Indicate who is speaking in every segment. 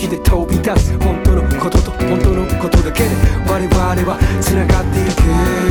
Speaker 1: 気で飛び出す。本当のことと本当のことだけで我々は繋がってい
Speaker 2: く。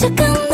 Speaker 3: çıkın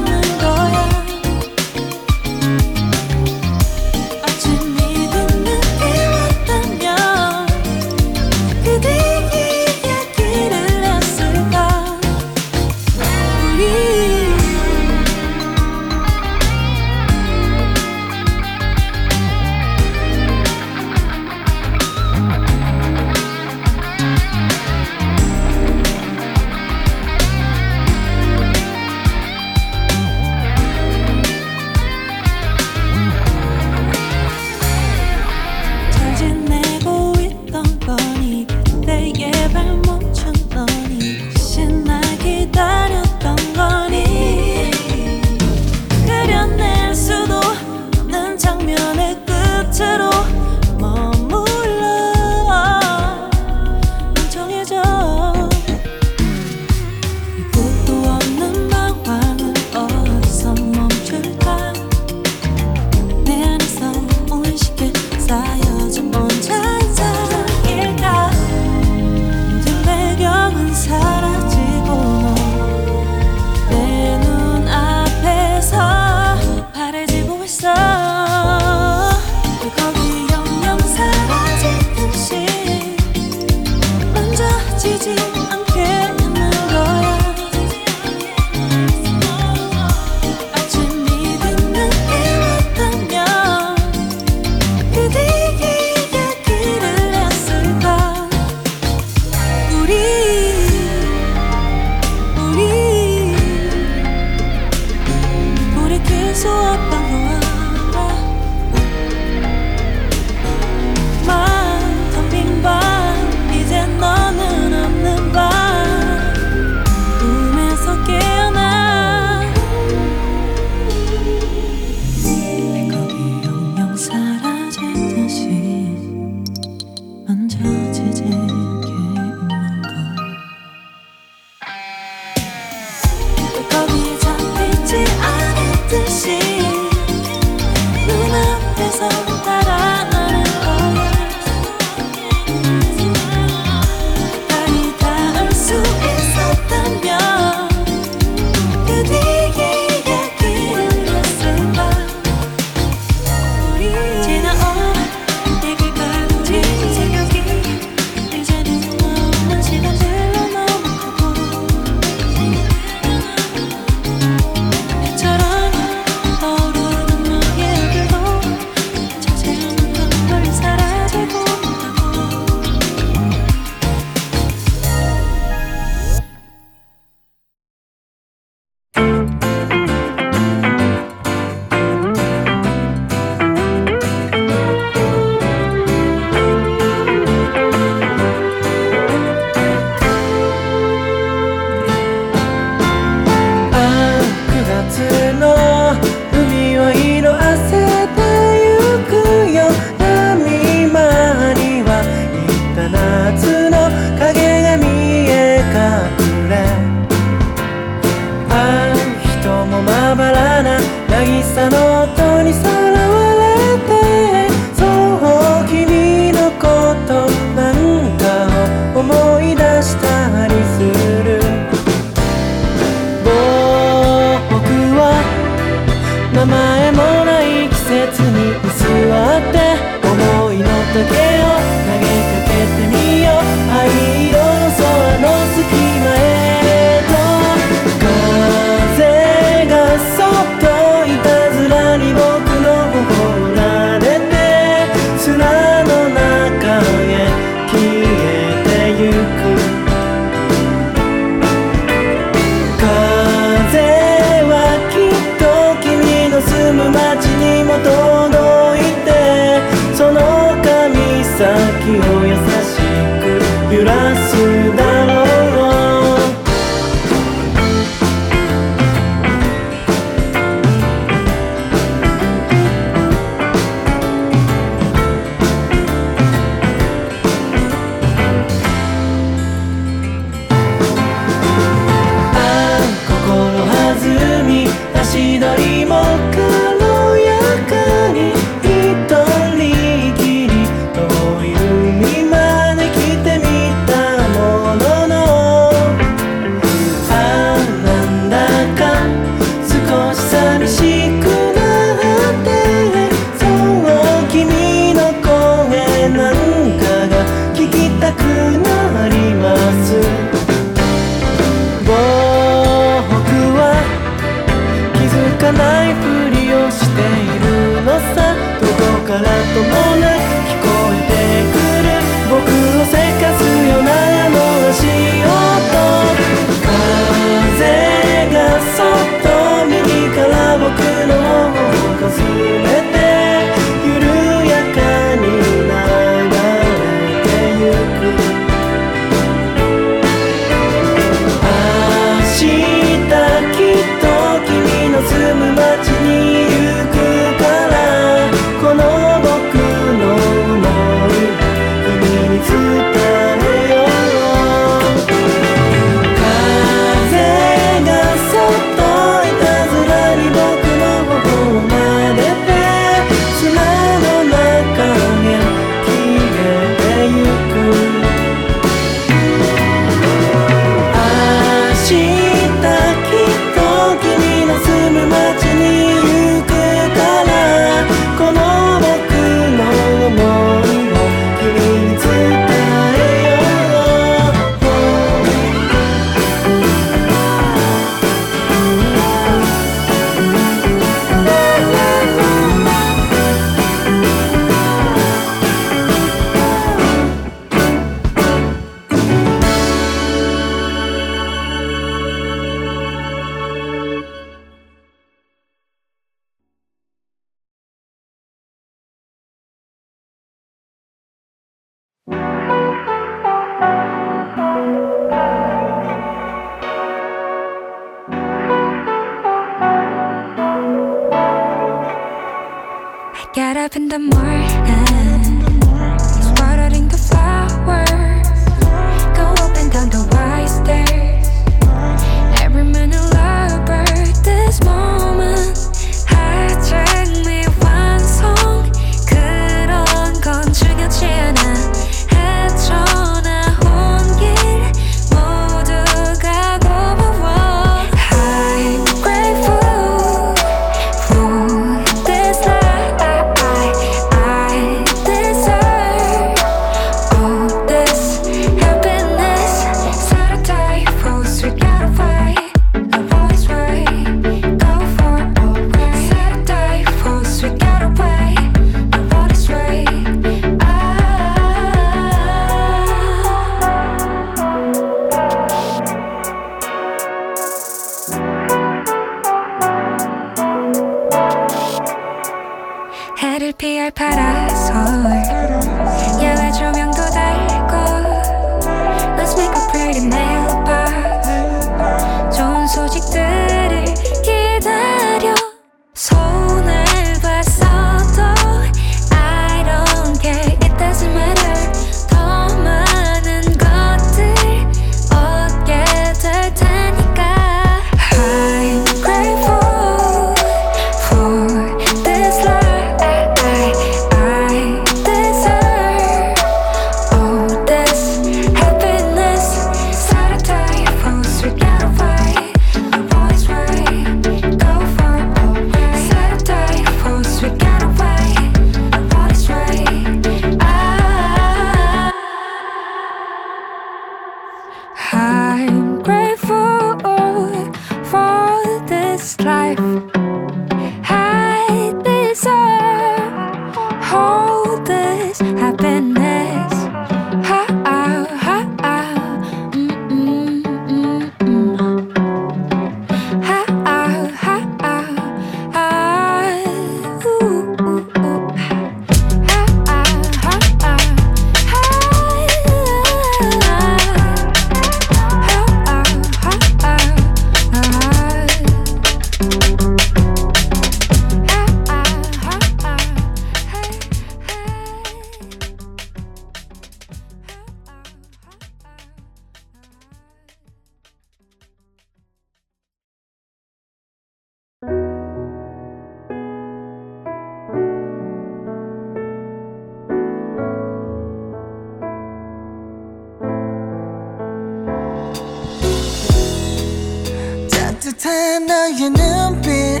Speaker 3: 듯한
Speaker 4: 너의 눈빛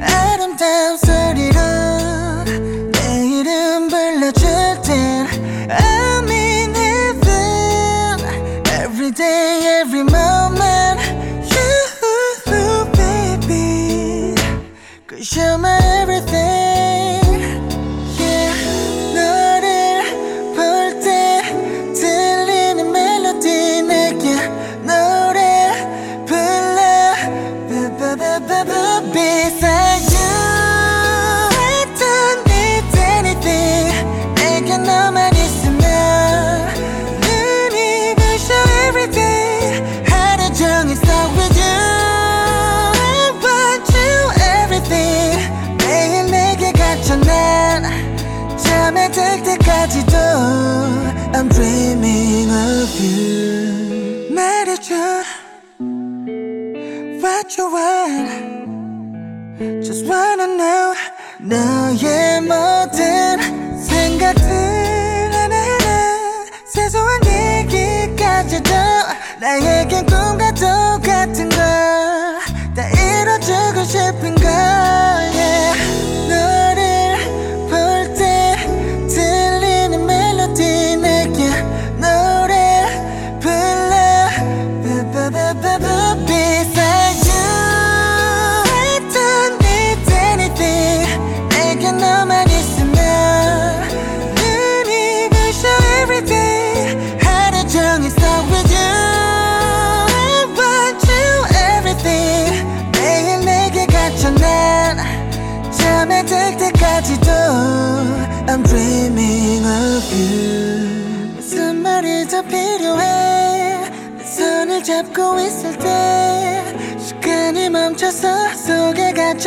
Speaker 4: 아름다운 소리.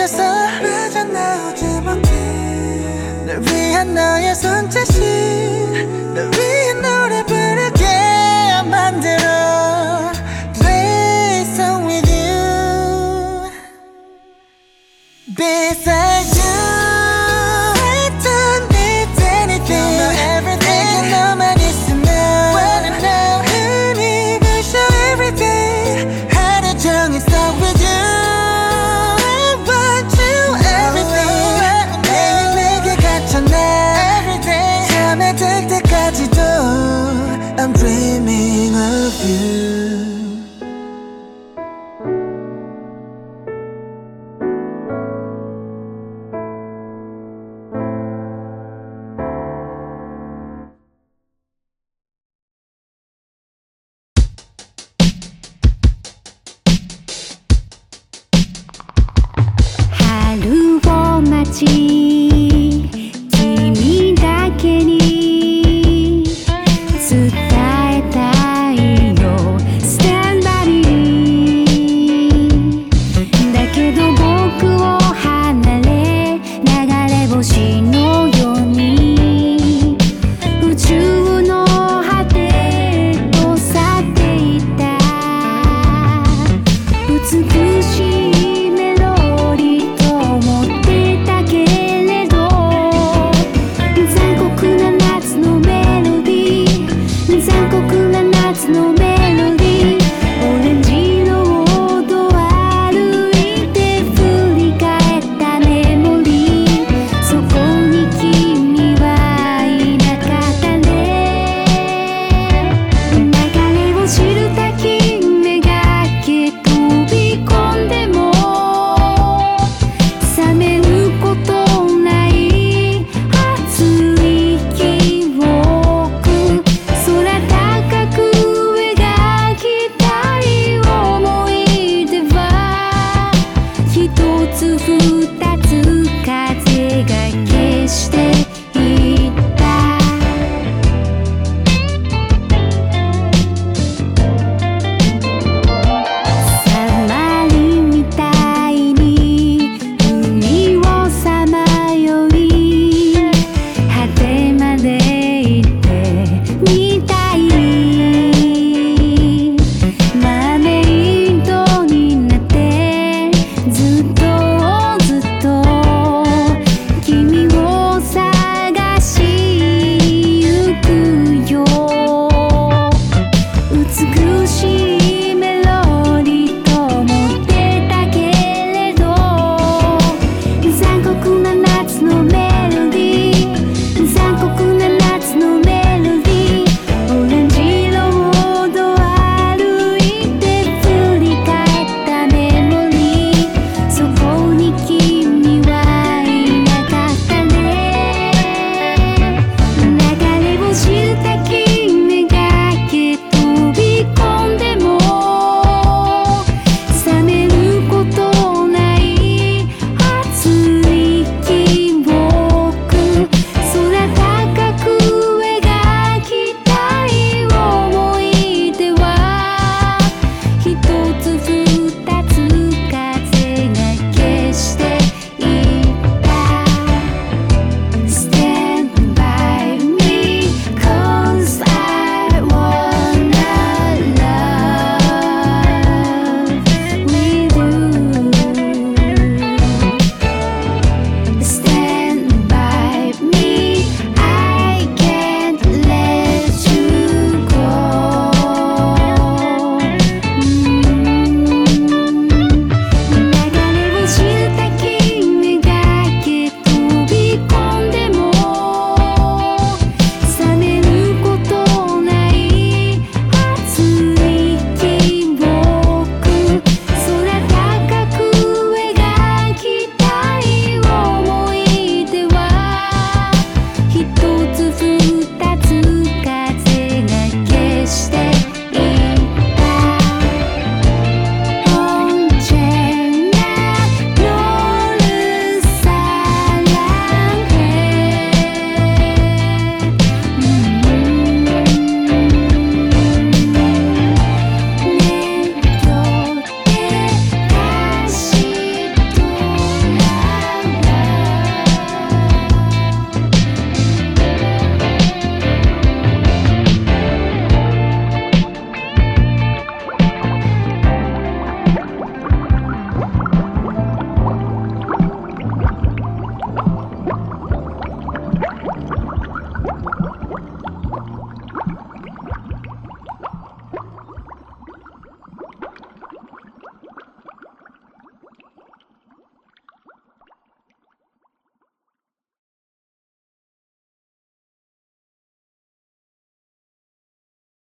Speaker 4: 멈춰서 빠져나오지 못해 널
Speaker 5: 위한 너의
Speaker 4: 손짓이.